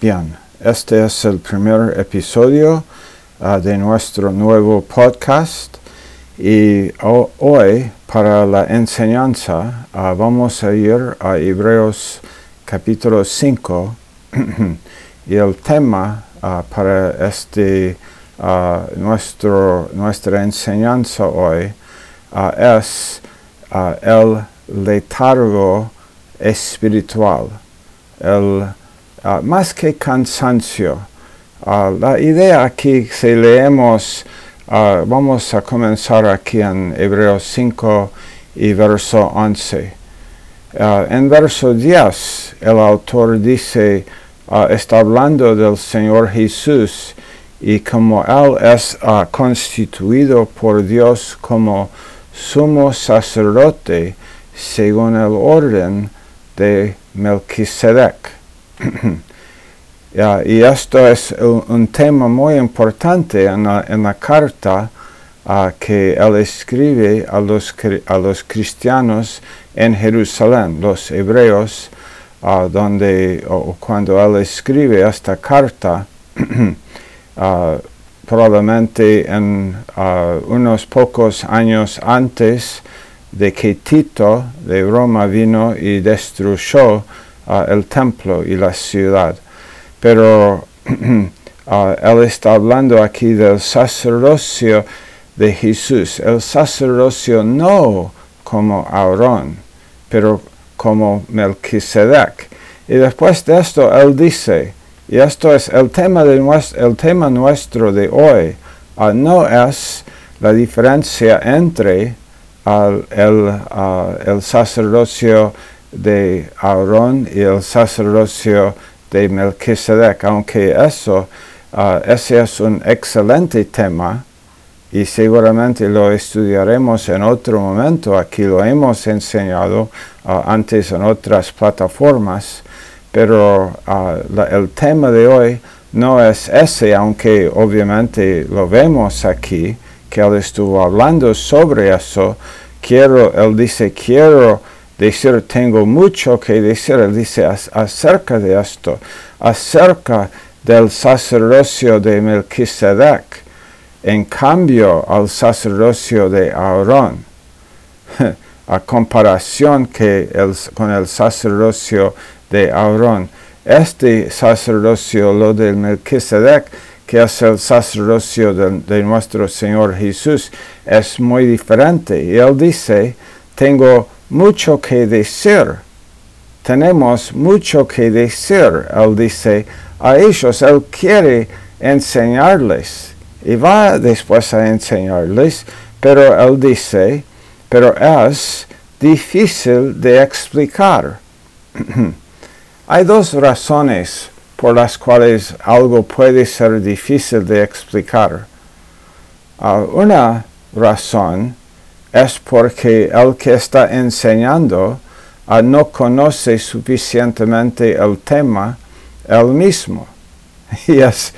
Bien, este es el primer episodio uh, de nuestro nuevo podcast y hoy para la enseñanza uh, vamos a ir a Hebreos capítulo 5 y el tema uh, para este nuestro, nuestra enseñanza hoy es el letargo espiritual, el Ah, más que cansancio. Ah, la idea aquí, si leemos, ah, vamos a comenzar aquí en Hebreos 5 y verso 11. en verso 10, el autor dice, está hablando del Señor Jesús y como Él es constituido por Dios como sumo sacerdote según el orden de Melquisedec. y esto es un, tema muy importante en la, carta uh, que él escribe a los, a los cristianos en Jerusalén, los hebreos, uh, donde cuando él escribe esta carta, uh, probablemente en unos pocos años antes de que Tito de Roma vino y destruyó el templo y la ciudad. Pero él está hablando aquí del sacerdocio de Jesús, el sacerdocio no como Aarón, pero como Melquisedec. Y después de esto, él dice, y esto es el tema, de nuestro, el tema nuestro de hoy, no es la diferencia entre el, el sacerdocio de Aarón y el sacerdocio de Melquisedec, aunque eso, uh, ese es un excelente tema y seguramente lo estudiaremos en otro momento, aquí lo hemos enseñado uh, antes en otras plataformas, pero uh, el tema de hoy no es ese, aunque obviamente lo vemos aquí, que él estuvo hablando sobre eso, quiero, él dice, quiero decir, tengo mucho que decir, dice acerca de esto, acerca del sacerdocio de Melquisedec, en cambio al sacerdocio de Aarón, a comparación que con el sacerdocio de Aarón. Este sacerdocio, lo del Melquisedec, que es el sacerdocio de, de, nuestro Señor Jesús, es muy diferente. Y él dice, tengo mucho que decir. Tenemos mucho que decir. Él dice a ellos, Él quiere enseñarles y va después a enseñarles, pero Él dice, pero es difícil de explicar. Hay dos razones por las cuales algo puede ser difícil de explicar. Ah, una razón es porque el que está enseñando ah, no conoce suficientemente el tema él mismo. Y es,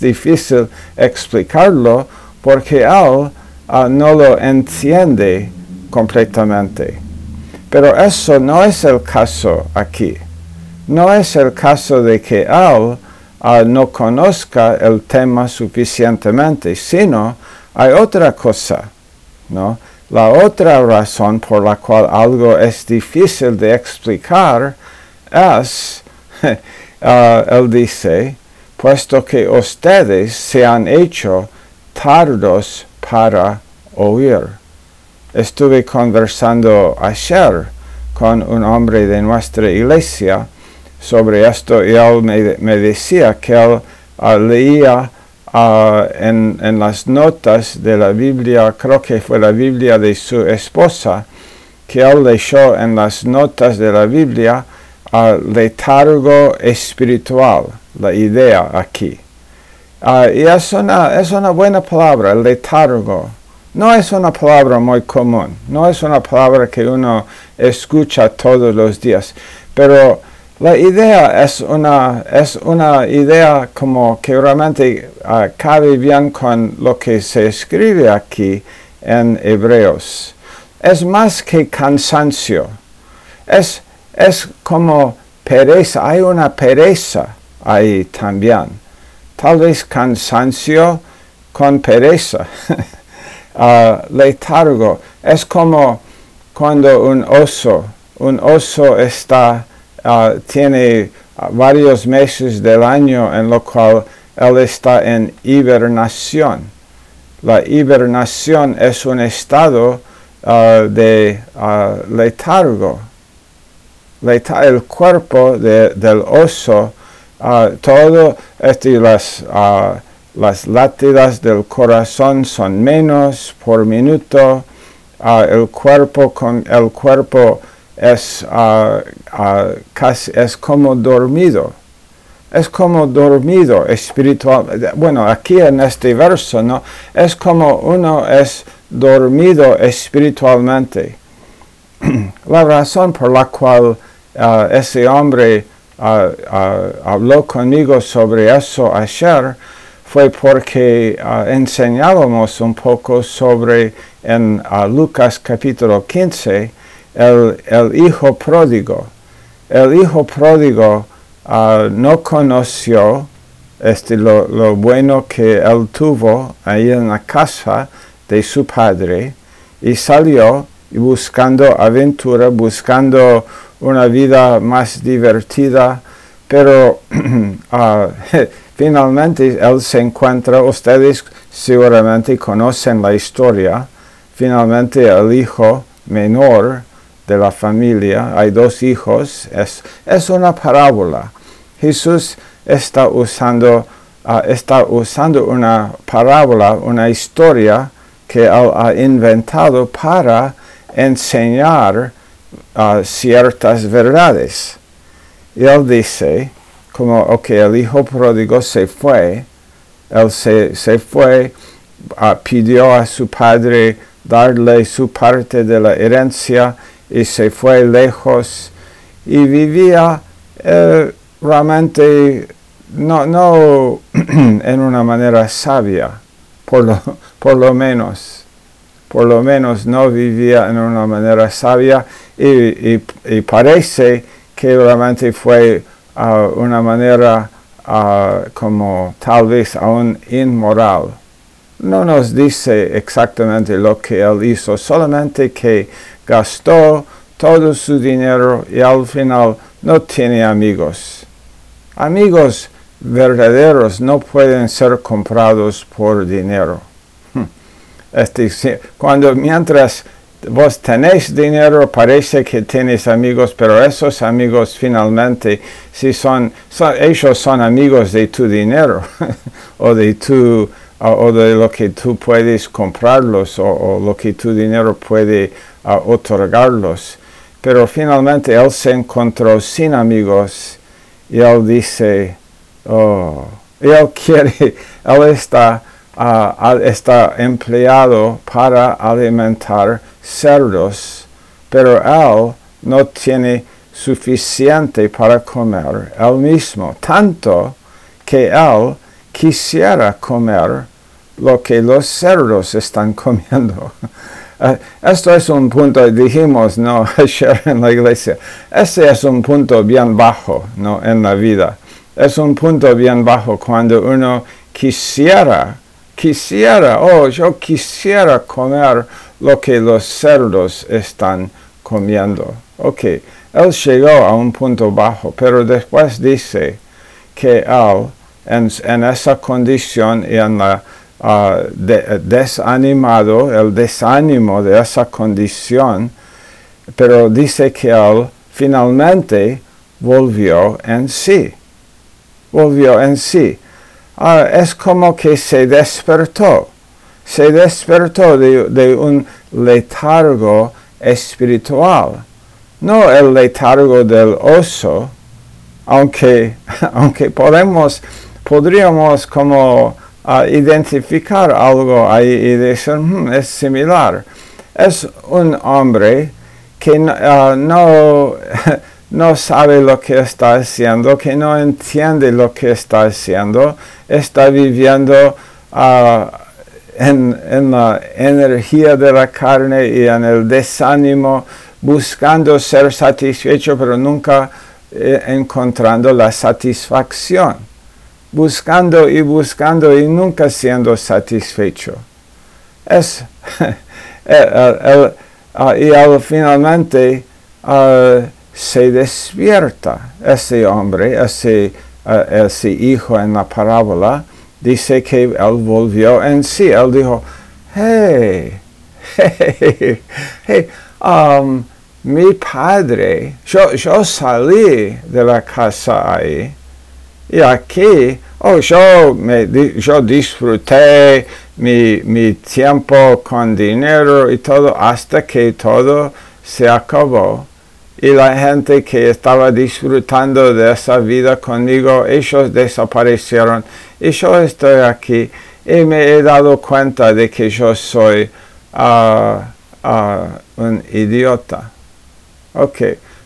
difícil explicarlo porque él ah, no lo entiende completamente. Pero eso no es el caso aquí. No es el caso de que él ah, no conozca el tema suficientemente, sino hay otra cosa, ¿no? La otra razón por la cual algo es difícil de explicar es, uh, él dice, puesto que ustedes se han hecho tardos para oír. Estuve conversando ayer con un hombre de nuestra iglesia sobre esto y él me, decía que él uh, leía en, en, las notas de la Biblia, creo que fue la Biblia de su esposa, que él leyó en las notas de la Biblia al letargo espiritual, la idea aquí. Uh, y es es una buena palabra, letargo. No es una palabra muy común, no es una palabra que uno escucha todos los días, pero la idea es una, es una idea como que realmente uh, cabe bien con lo que se escribe aquí en Hebreos. Es más que cansancio. Es, es como pereza. Hay una pereza ahí también. Tal vez cansancio con pereza, uh, letargo. Es como cuando un oso, un oso está, uh, tiene varios meses del año en lo cual él está en hibernación. La hibernación es un estado uh, de letargo. el cuerpo del oso, uh, todo este, las, las latidas del corazón son menos por minuto. el cuerpo con el cuerpo es, casi, es como dormido es como dormido espiritual. Bueno, aquí en este verso, ¿no? Es como uno es dormido espiritualmente. la razón por la cual uh, ese hombre uh, uh, habló conmigo sobre eso ayer fue porque enseñábamos un poco sobre en Lucas capítulo 15 el, el hijo pródigo. El hijo pródigo Ah, no conoció este, lo, bueno que él tuvo ahí en la casa de su padre y salió buscando aventura, buscando una vida más divertida, pero ah, finalmente él se encuentra, ustedes seguramente conocen la historia, finalmente el hijo menor de la familia, hay dos hijos, es, es una parábola. Jesús está usando, ah, está usando una parábola, una historia que él ha inventado para enseñar ah, ciertas verdades. Y él dice, como, ok, el hijo pródigo se fue, él se, se fue, uh, pidió a su padre darle su parte de la herencia y se fue lejos y vivía eh, realmente no, no en una manera sabia, por lo, por lo menos, por lo menos no vivía en una manera sabia y, parece que realmente fue uh, una manera uh, como tal vez aún inmoral. No nos dice exactamente lo que él hizo, solamente que gastó todo su dinero y al final no tiene amigos. Amigos verdaderos no pueden ser comprados por dinero. Hmm. Este, cuando mientras vos tenéis dinero, parece que tienes amigos, pero esos amigos finalmente, si son, ellos son amigos de tu dinero o de tu o de lo que tú puedes comprarlos o, lo que tu dinero puede otorgarlos. Pero finalmente él se encontró sin amigos y él dice, oh, él quiere, él está, está empleado para alimentar cerdos, pero él no tiene suficiente para comer él mismo, tanto que él quisiera comer lo que los cerdos están comiendo. Uh, esto es un punto, dijimos, ¿no? Ayer en la iglesia, ese es un punto bien bajo, ¿no? En la vida. Es un punto bien bajo cuando uno quisiera, quisiera, oh, yo quisiera comer lo que los cerdos están comiendo. Ok, él llegó a un punto bajo, pero después dice que él, en, en esa condición y en la de, desanimado, el desánimo de esa condición, pero dice que él finalmente volvió en sí. Volvió en sí. Uh, es como que se despertó. Se despertó de, de un letargo espiritual. No el letargo del oso, aunque, aunque podemos, podríamos como identificar algo ahí y decir, hmm, es similar. Es un hombre que no, no sabe lo que está haciendo, que no entiende lo que está haciendo, está viviendo uh, en, en, la energía de la carne y en el desánimo, buscando ser satisfecho, pero nunca eh, encontrando la satisfacción, buscando y buscando y nunca siendo satisfecho. Es, ah, y al finalmente ah, se despierta ese hombre, ese, ah, ese hijo en la parábola, dice que él volvió en sí, él dijo, hey, hey, hey, um, mi padre, yo, yo salí de la casa ahí y aquí, oh, yo, yo disfruté mi, mi tiempo con dinero y todo hasta que todo se acabó. Y la gente que estaba disfrutando de esa vida conmigo, ellos desaparecieron. Y yo estoy aquí y me he dado cuenta de que yo soy uh, uh, un idiota. Ok,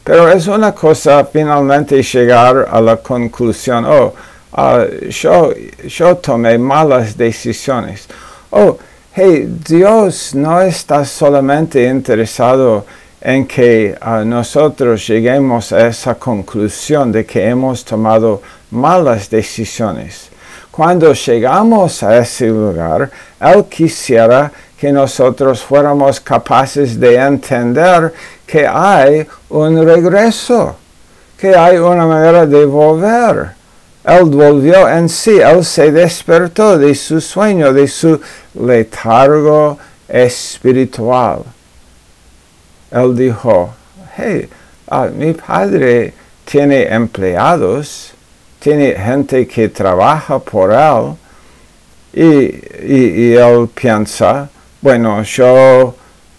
pero es una cosa finalmente llegar a la conclusión, oh, uh, yo, yo tomé malas decisiones. Oh, hey, Dios no está solamente interesado en que uh, nosotros lleguemos a esa conclusión de que hemos tomado malas decisiones. Cuando llegamos a ese lugar, Él quisiera que nosotros fuéramos capaces de entender que hay un regreso, que hay una manera de volver. Él volvió en sí, él se despertó de su sueño, de su letargo espiritual. Él dijo, hey, ah, mi padre tiene empleados, tiene gente que trabaja por él, y, y él piensa, bueno, yo,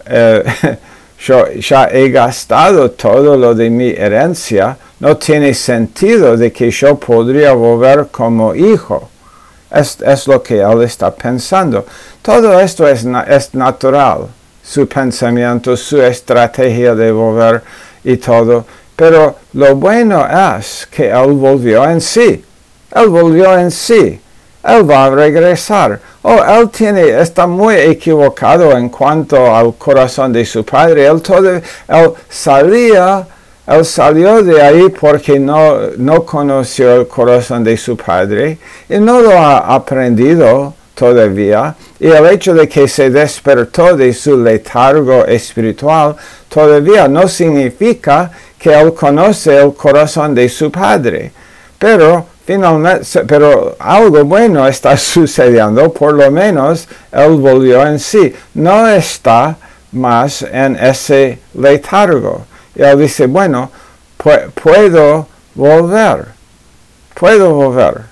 eh, yo ya he gastado todo lo de mi herencia, no tiene sentido de que yo podría volver como hijo. Es, es lo que él está pensando. Todo esto es, es natural, su pensamiento, su estrategia de volver y todo. Pero lo bueno es que él volvió en sí. Él volvió en sí él va a regresar. Oh, él tiene, está muy equivocado en cuanto al corazón de su padre. Él, todo, él salía, él salió de ahí porque no, no conoció el corazón de su padre y no lo ha aprendido todavía. Y el hecho de que se despertó de su letargo espiritual todavía no significa que él conoce el corazón de su padre. Pero Finalmente, pero algo bueno está sucediendo, por lo menos él volvió en sí. No está más en ese letargo. Y él dice, bueno, puedo volver, puedo volver.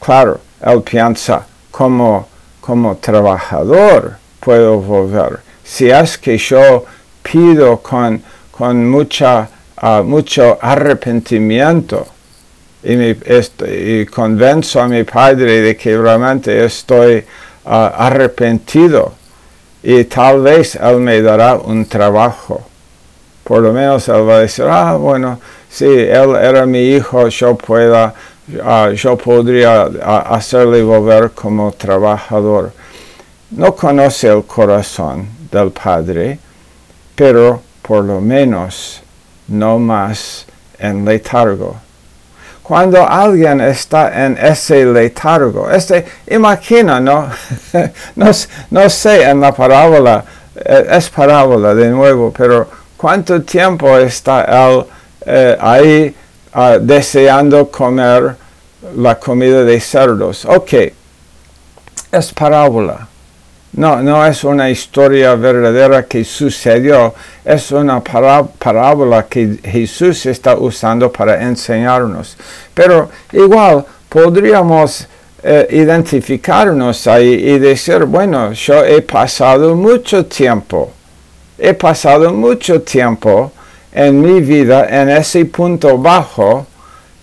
Claro, él piensa, como, como trabajador puedo volver. Si es que yo pido con, con mucha, ah, mucho arrepentimiento, y, y convenzo a mi padre de que realmente estoy ah, arrepentido y tal vez él me dará un trabajo. Por lo menos él va a decir, ah, bueno, si él era mi hijo, yo, pueda, ah, yo podría ah, hacerle volver como trabajador. No conoce el corazón del Padre, pero por lo menos no más en letargo cuando alguien está en ese letargo. Este, imagina, ¿no? no, sé en la parábola, eh, es parábola de nuevo, pero ¿cuánto tiempo está él eh, ahí ah, deseando comer la comida de cerdos? Ok, es parábola. No, no es una historia verdadera que sucedió, es una parábola que Jesús está usando para enseñarnos. Pero igual podríamos eh, identificarnos ahí y decir, bueno, yo he pasado mucho tiempo, he pasado mucho tiempo en mi vida en ese punto bajo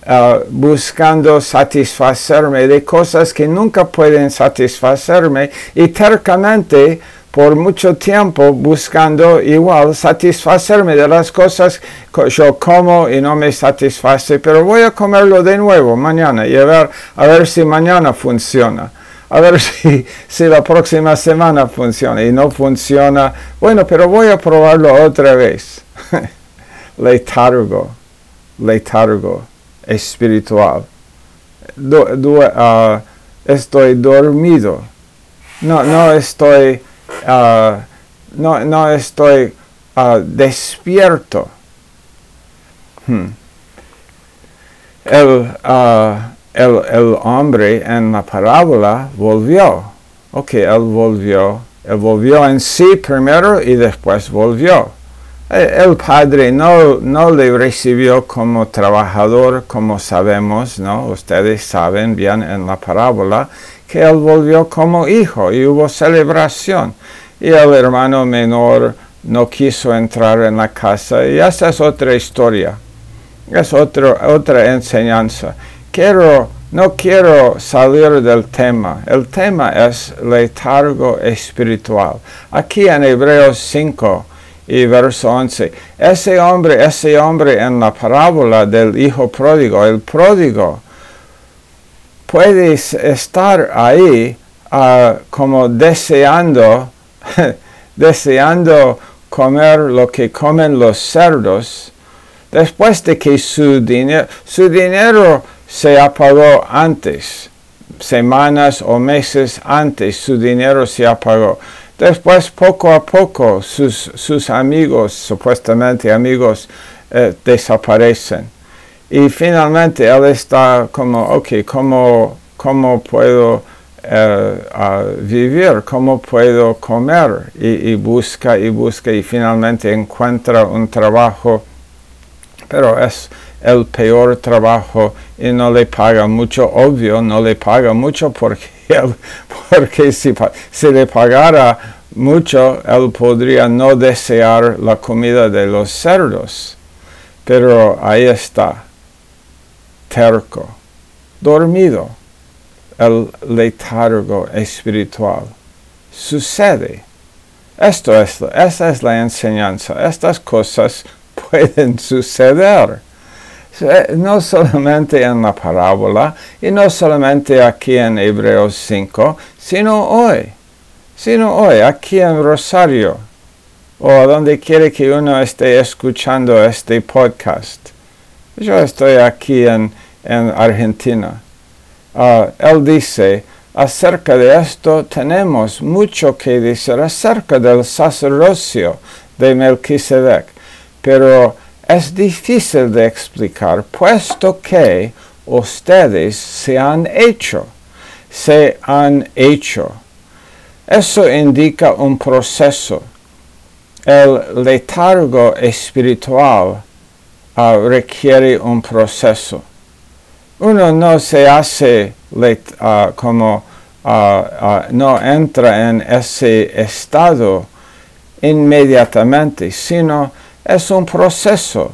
Uh, buscando satisfacerme de cosas que nunca pueden satisfacerme y tercamente por mucho tiempo buscando igual satisfacerme de las cosas que yo como y no me satisface, pero voy a comerlo de nuevo mañana y a ver, a ver si mañana funciona. A ver si, si la próxima semana funciona y no funciona. Bueno, pero voy a probarlo otra vez. Letargo letargo espiritual. Ah, estoy dormido. No, no estoy, uh, no, no estoy uh, despierto. Hmm. El, el, el, hombre en la parábola volvió. Ok, él volvió. Él volvió en sí primero y después volvió. Eh, el padre no, no le recibió como trabajador, como sabemos, ¿no? Ustedes saben bien en la parábola que él volvió como hijo y hubo celebración. Y el hermano menor no quiso entrar en la casa y esa es otra historia. Es otra enseñanza. Quiero, no quiero salir del tema. El tema es letargo espiritual. Aquí en Hebreos 5, y verso 11. Ese hombre, ese hombre en la parábola del hijo pródigo, el pródigo, puede estar ahí ah, como deseando, deseando comer lo que comen los cerdos, después de que su dinero, su dinero se apagó antes, semanas o meses antes, su dinero se apagó. Después, poco a poco, sus, amigos, supuestamente amigos, eh, desaparecen. Y finalmente él está como, ok, ¿cómo, cómo puedo eh, vivir? ¿Cómo puedo comer? Y, y, busca y busca y finalmente encuentra un trabajo, pero es el peor trabajo y no le paga mucho, obvio, no le paga mucho porque porque si, le pagara mucho, él podría no desear la comida de los cerdos. Pero ahí está, terco, dormido, el letargo espiritual. Sucede. Esto es, esa es la enseñanza. Estas cosas pueden suceder. No solamente en la parábola y no solamente aquí en Hebreos 5, sino hoy, sino hoy, aquí en Rosario, o donde quiere que uno esté escuchando este podcast. Yo estoy aquí en, Argentina. Ah, él dice, acerca de esto tenemos mucho que decir acerca del sacerdocio de Melquisedec, pero es difícil de explicar, puesto que ustedes se han hecho, se han hecho. Eso indica un proceso. El letargo espiritual ah, requiere un proceso. Uno no se hace uh, como uh, no entra en ese estado inmediatamente, sino es un proceso.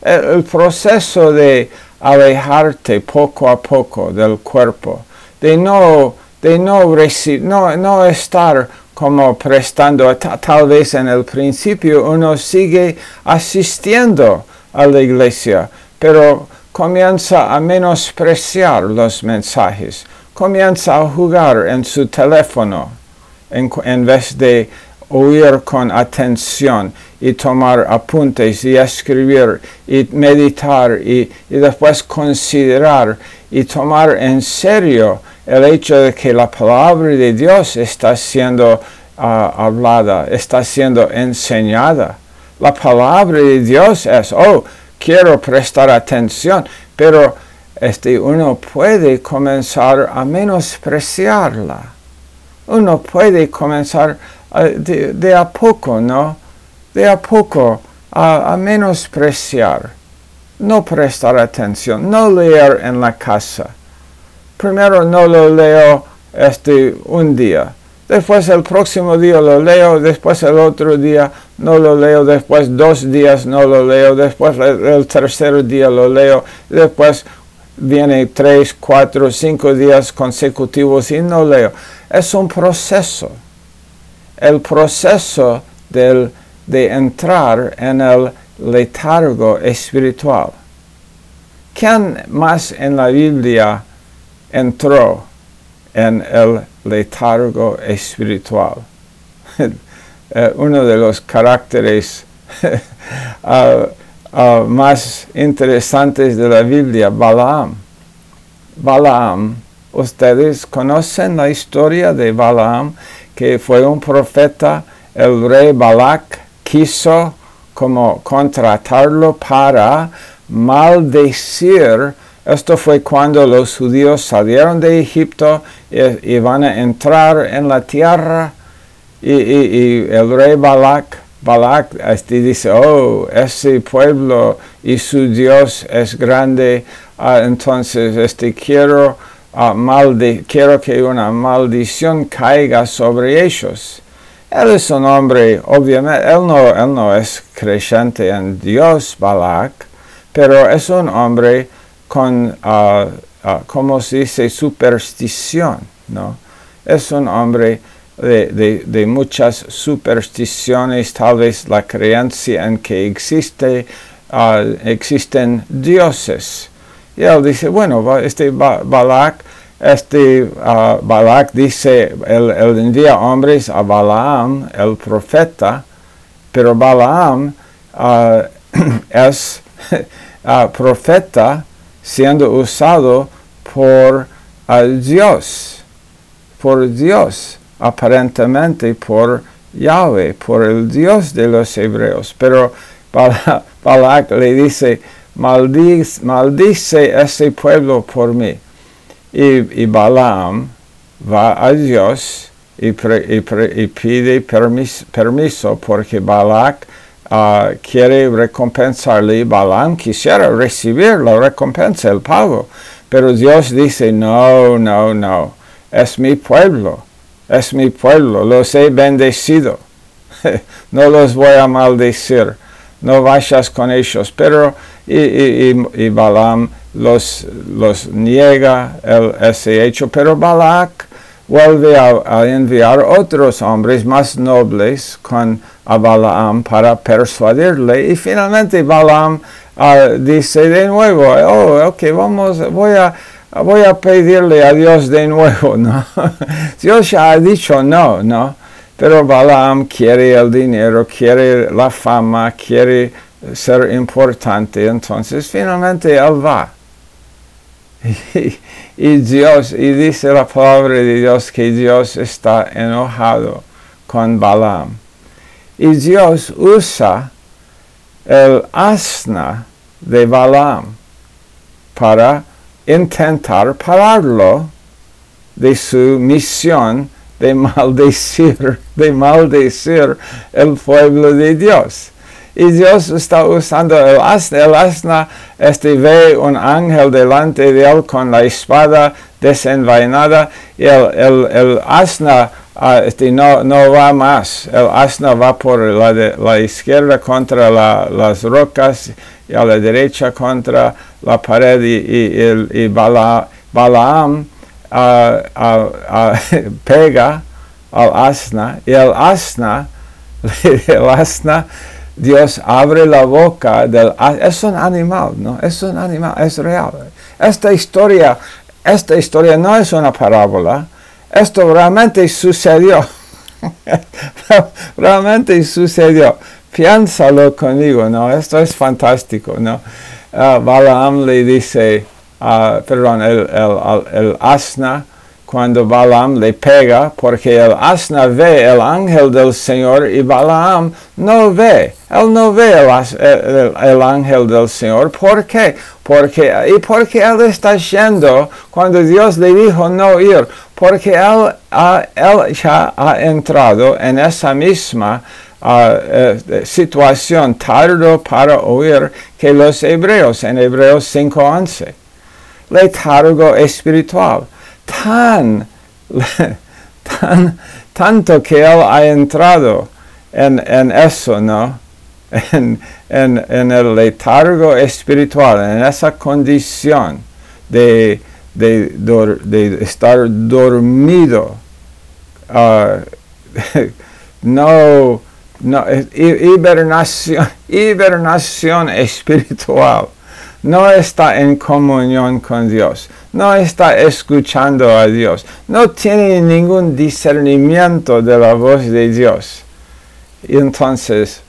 El, proceso de alejarte poco a poco del cuerpo, de no, de no, no, no estar como prestando, tal vez en el principio uno sigue asistiendo a la iglesia, pero comienza a menospreciar los mensajes, comienza a jugar en su teléfono en vez de oír con atención y tomar apuntes y escribir y meditar y, después considerar y tomar en serio el hecho de que la palabra de Dios está siendo ah, hablada, está siendo enseñada. La palabra de Dios es, oh, quiero prestar atención, pero este, uno puede comenzar a menospreciarla. Uno puede comenzar de, a poco, ¿no? De a poco a, menospreciar, no prestar atención, no leer en la casa. Primero no lo leo este un día, después el próximo día lo leo, después el otro día no lo leo, después dos días no lo leo, después el, tercer día lo leo, después viene tres, cuatro, cinco días consecutivos y no leo. Es un proceso el proceso de entrar en el letargo espiritual. ¿Quién más en la Biblia entró en el letargo espiritual? Eh, uno de los caracteres uh, uh, más interesantes de la Biblia, Balaam. Balaam, ustedes conocen la historia de Balaam, que fue un profeta, el rey Balak quiso como contratarlo para maldecir. Esto fue cuando los judíos salieron de Egipto y, van a entrar en la tierra y, el rey Balak, Balak este, dice, oh, ese pueblo y su Dios es grande, ah, entonces este, quiero, uh, quiero que una maldición caiga sobre ellos. Él es un hombre, obviamente, él no, él no es creyente en Dios, Balak, pero es un hombre con, uh, como se dice, superstición, ¿no? Es un hombre de, de, muchas supersticiones, tal vez la creencia en que existe, existen dioses. Y él dice, bueno, este Balak, este uh, Balak dice, él, envía hombres a Balaam, el profeta, pero Balaam uh, es uh, profeta siendo usado por Dios, por Dios, aparentemente por Yahweh, por el Dios de los hebreos. Pero Balak le dice, maldice, maldice ese pueblo por mí. Y, Balaam va a Dios y, pide permiso porque Balak ah, quiere recompensarle. Balaam quisiera recibir la recompensa, el pago. Pero Dios dice, no, no, no, es mi pueblo, es mi pueblo, los he bendecido. no los voy a maldecir, no vayas con ellos. Pero, y, y, y los, los niega el, ese hecho, pero Balak vuelve a, enviar otros hombres más nobles con a Balaam para persuadirle y finalmente Balaam ah, dice de nuevo, oh, ok, vamos, voy a, voy a pedirle a Dios de nuevo, ¿no? Dios ya ha dicho no, ¿no? Pero Balaam quiere el dinero, quiere la fama, quiere ser importante, entonces finalmente él va. Y, Dios, y dice la palabra de Dios que Dios está enojado con Balaam. Y Dios usa el asna de Balaam para intentar pararlo de su misión de maldecir, de maldecir el pueblo de Dios. Y Dios está usando el asna. El asna este, ve un ángel delante de él con la espada desenvainada y el, el, asna ah, este, no, no, va más. El asna va por la, de, la izquierda contra las rocas y a la derecha contra la pared y, el, y Balaam ah, ah, pega al asna y el asna, el asna Dios abre la boca del... Es un animal, ¿no? Es un animal, es real. Esta historia, esta historia no es una parábola. Esto realmente sucedió. realmente sucedió. Piénsalo conmigo, ¿no? Esto es fantástico, ¿no? Uh, Balaam le dice, uh, perdón, el asna cuando Balaam le pega, porque el asna ve el ángel del Señor y Balaam no ve. Él no ve el, ángel del Señor. ¿Por qué? Porque, y porque él está yendo cuando Dios le dijo no ir. Porque él, él ya ha entrado en esa misma uh, situación tardo para oír que los hebreos en Hebreos 5.11. Letargo espiritual tan, tan, tanto que él ha entrado en, en eso, ¿no? En, en, en, el letargo espiritual, en esa condición de, de, de estar dormido. Uh, no, no, hibernación, hibernación espiritual no está en comunión con Dios, no está escuchando a Dios, no tiene ningún discernimiento de la voz de Dios. Y entonces,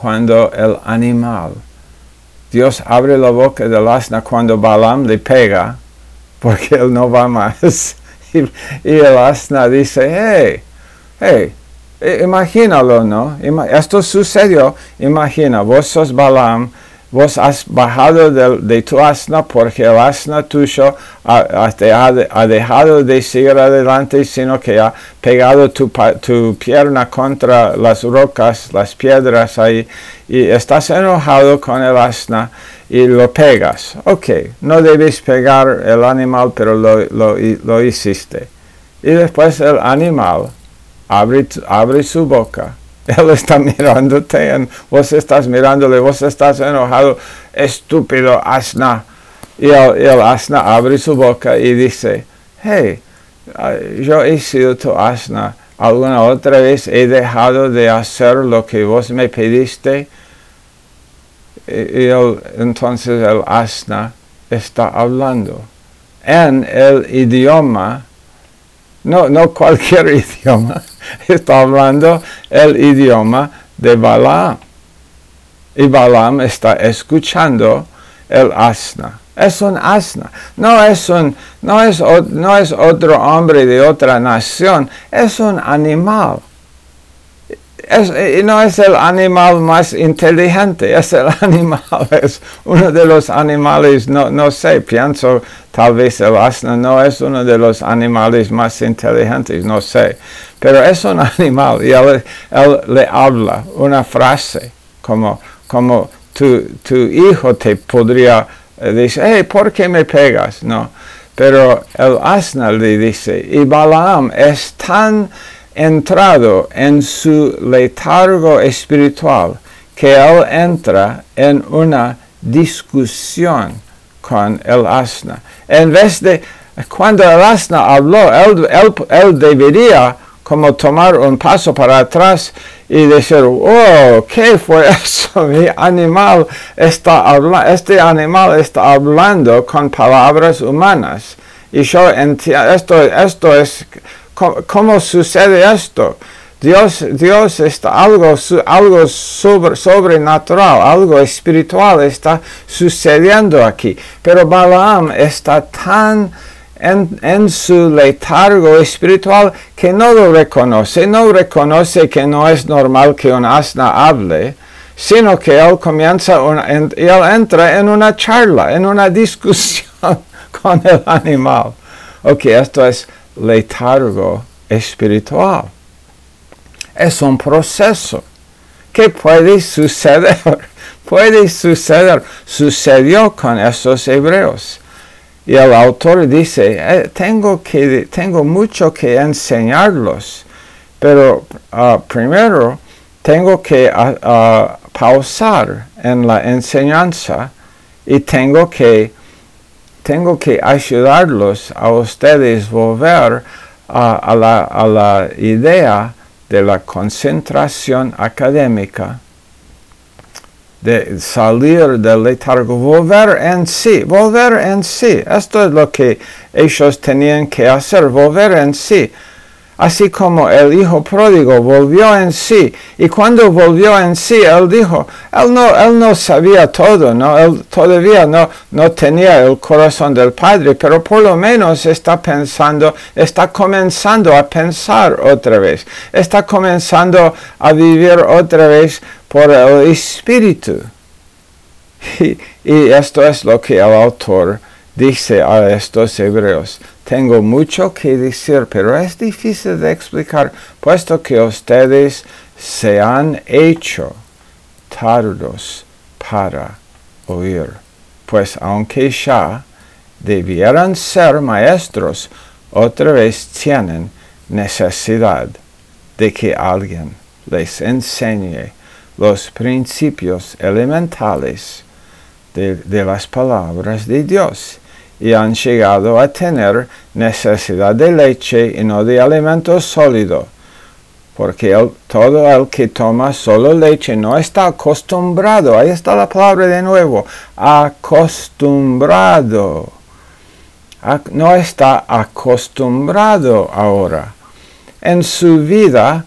cuando el animal. Dios abre la boca del asna cuando Balaam le pega, porque él no va más. y, el asna dice, hey, hey, imagínalo, ¿no? Esto sucedió, imagina, vos sos Balaam, vos has bajado de, tu asna porque el asna tuyo ha, dejado de seguir adelante, sino que ha pegado tu, tu, pierna contra las rocas, las piedras ahí, y estás enojado con el asna y lo pegas. Ok, no debes pegar el animal, pero lo, lo, hiciste. Y después el animal abre, abre su boca él está mirándote, vos estás mirándole, vos estás enojado, estúpido asna. Y el, asna abre su boca y dice, hey, yo he sido tu asna. ¿Alguna otra vez he dejado de hacer lo que vos me pediste? Y, entonces el asna está hablando en el idioma no, no cualquier idioma, está hablando el idioma de Balaam. Y Balaam está escuchando el asna. Es un asna. No es, un, no, es, no es otro hombre de otra nación. Es un animal y no es el animal más inteligente, es el animal, es uno de los animales, no, no sé, pienso tal vez el asno no es uno de los animales más inteligentes, no sé, pero es un animal y él, le habla una frase como, como tu, hijo te podría decir, hey, ¿por qué me pegas? No, pero el asna le dice, y Balaam es tan entrado en su letargo espiritual que él entra en una discusión con el asna. En vez de, cuando el asna habló, él, debería como tomar un paso para atrás y decir, oh, ¿qué fue eso? Mi animal está hablando, este animal está hablando con palabras humanas. Y yo entiendo, esto, esto es ¿Cómo, sucede esto? Dios, Dios está algo, algo sobrenatural, algo espiritual está sucediendo aquí. Pero Balaam está tan en, su letargo espiritual que no lo reconoce, no reconoce que no es normal que un asna hable, sino que él comienza, y él entra en una charla, en una discusión con el animal. Ok, esto es letargo espiritual. Es un proceso que puede suceder, puede suceder, sucedió con esos hebreos. Y el autor dice, eh, tengo, que, tengo mucho que enseñarlos, pero ah, primero tengo que ah, ah, pausar en la enseñanza y tengo que tengo que ayudarlos a ustedes volver a, la, a la idea de la concentración académica, de salir del letargo, volver en sí, volver en sí. Esto es lo que ellos tenían que hacer, volver en sí así como el hijo pródigo volvió en sí. Y cuando volvió en sí, él dijo, él no, él no sabía todo, ¿no? él todavía no, no tenía el corazón del Padre, pero por lo menos está pensando, está comenzando a pensar otra vez, está comenzando a vivir otra vez por el Espíritu. Y, y esto es lo que el autor dice a estos hebreos. Tengo mucho que decir, pero es difícil de explicar, puesto que ustedes se han hecho tardos para oír. Pues aunque ya debieran ser maestros, otra vez tienen necesidad de que alguien les enseñe los principios elementales de, de las palabras de Dios y han llegado a tener necesidad de leche y no de alimento sólido, porque todo el que toma solo leche no está acostumbrado, ahí está la palabra de nuevo, acostumbrado, no está acostumbrado ahora. En su vida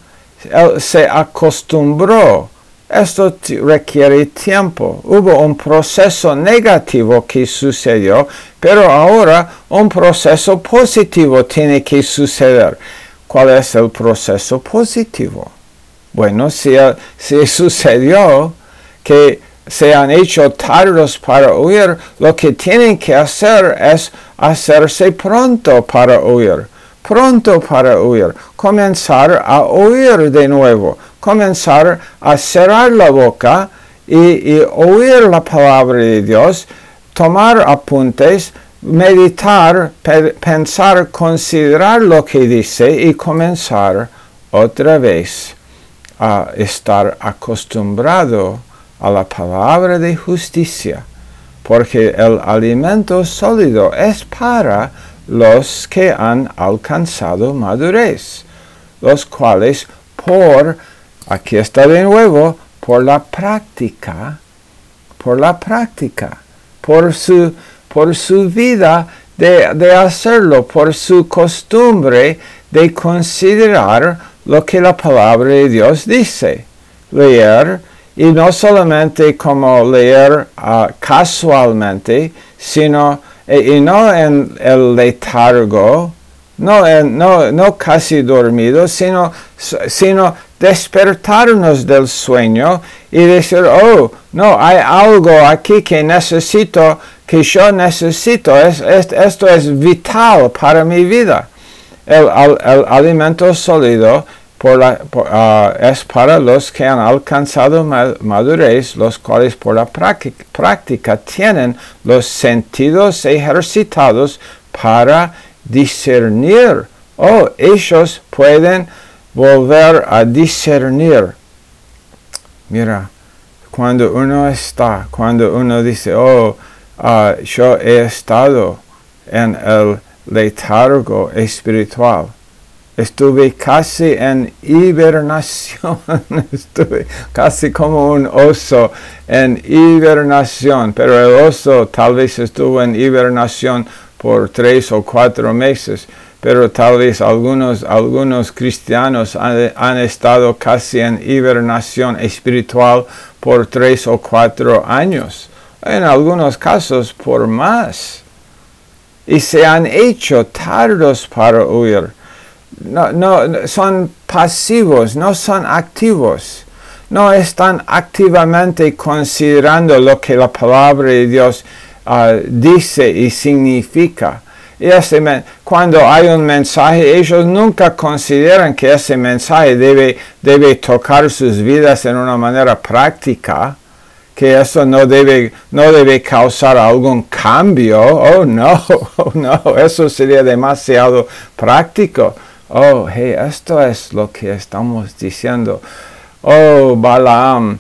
él se acostumbró esto requiere tiempo. Hubo un proceso negativo que sucedió, pero ahora un proceso positivo tiene que suceder. ¿Cuál es el proceso positivo? Bueno, si, si sucedió que se han hecho tardos para huir, lo que tienen que hacer es hacerse pronto para huir, pronto para huir, comenzar a huir de nuevo, comenzar a cerrar la boca y, oír la palabra de Dios, tomar apuntes, meditar, pensar, considerar lo que dice y comenzar otra vez a estar acostumbrado a la palabra de justicia, porque el alimento sólido es para los que han alcanzado madurez, los cuales por, aquí está de nuevo, por la práctica, por la práctica, por su, por su vida de, de hacerlo, por su costumbre de considerar lo que la palabra de Dios dice, leer, y no solamente como leer uh, casualmente, sino e, y no en el letargo, no, en, no, no casi dormido, sino, sino despertarnos del sueño y decir, oh, no, hay algo aquí que necesito, que yo necesito, es, es, esto es vital para mi vida. El alimento sólido Ah, es para los que han alcanzado madurez, los cuales por la práctica tienen los sentidos ejercitados para discernir. Oh, ellos pueden volver a discernir. Mira, cuando uno está, cuando uno dice, oh, ah, yo he estado en el letargo espiritual estuve casi en hibernación, estuve casi como un oso en hibernación, pero el oso tal vez estuvo en hibernación por tres o cuatro meses, pero tal vez algunos, algunos cristianos han, estado casi en hibernación espiritual por tres o cuatro años, en algunos casos por más, y se han hecho tardos para huir no, no, son pasivos, no son activos. No están activamente considerando lo que la palabra de Dios ah, dice y significa. Y cuando hay un mensaje, ellos nunca consideran que ese mensaje debe, debe tocar sus vidas en una manera práctica que eso no debe, no debe causar algún cambio. Oh no, oh no, eso sería demasiado práctico. Oh, hey, esto es lo que estamos diciendo. Oh, Balaam,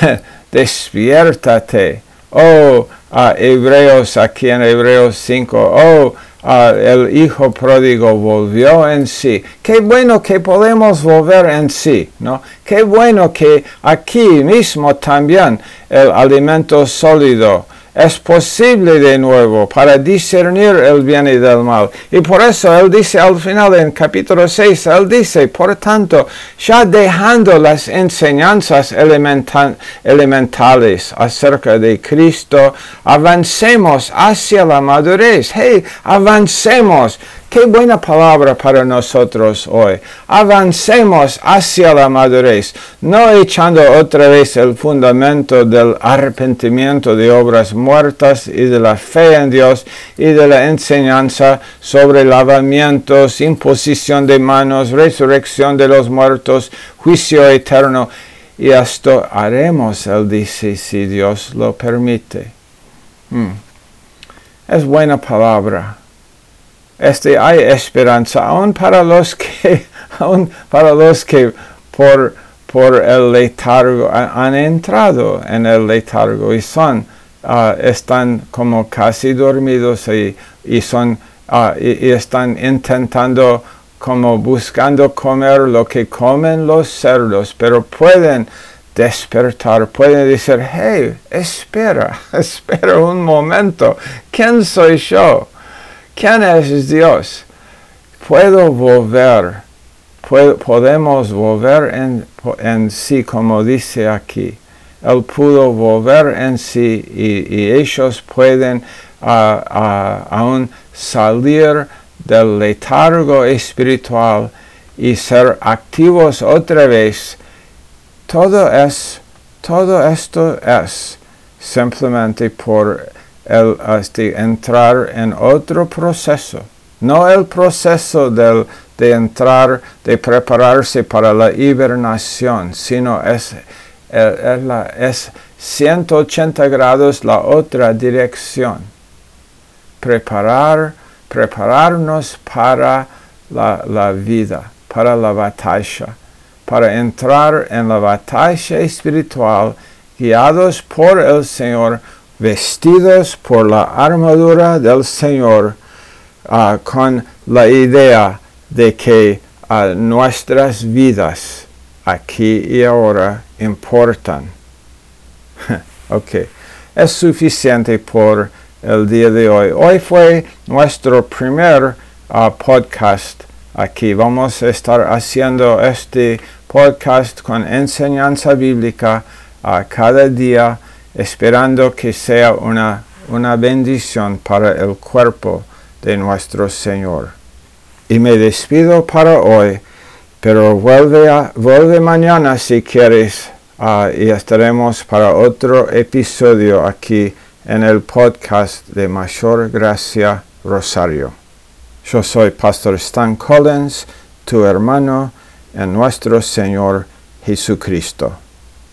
despiértate. Oh, uh, Hebreos, aquí en Hebreos 5. Oh, el hijo pródigo volvió en sí. Qué bueno que podemos volver en sí, ¿no? Qué bueno que aquí mismo también el alimento sólido es posible de nuevo para discernir el bien y del mal. Y por eso él dice al final en capítulo 6, él dice, por tanto, ya dejando las enseñanzas elementales acerca de Cristo, avancemos hacia la madurez. Hey, avancemos Qué buena palabra para nosotros hoy. Avancemos hacia la madurez, no echando otra vez el fundamento del arrepentimiento de obras muertas y de la fe en Dios y de la enseñanza sobre lavamientos, imposición de manos, resurrección de los muertos, juicio eterno. Y esto haremos, él dice, si Dios lo permite. Hmm. Es buena palabra este, hay esperanza, aún para los que, aún para los que por, por el letargo han entrado en el letargo y son, ah, están como casi dormidos y, y son, ah, y, están intentando como buscando comer lo que comen los cerdos, pero pueden despertar, pueden decir, hey, espera, espera un momento, ¿quién soy yo? ¿Quién es Dios? Puedo volver, podemos volver en, en sí, como dice aquí. Él pudo volver en sí y, ellos pueden aún salir del letargo espiritual y ser activos otra vez. Todo es, todo esto es simplemente por el este, entrar en otro proceso. No el proceso del, de entrar, de prepararse para la hibernación, sino es, la, es 180 grados la otra dirección. Preparar, prepararnos para la, la vida, para la batalla, para entrar en la batalla espiritual guiados por el Señor, vestidos por la armadura del Señor, uh, con la idea de que uh, nuestras vidas aquí y ahora importan. ok, es suficiente por el día de hoy. Hoy fue nuestro primer uh, podcast aquí. Vamos a estar haciendo este podcast con enseñanza bíblica cada día, esperando que sea una, una bendición para el cuerpo de nuestro Señor. Y me despido para hoy, pero vuelve, vuelve mañana si quieres uh, y estaremos para otro episodio aquí en el podcast de Mayor Gracia Rosario. Yo soy Pastor Stan Collins, tu hermano en nuestro Señor Jesucristo.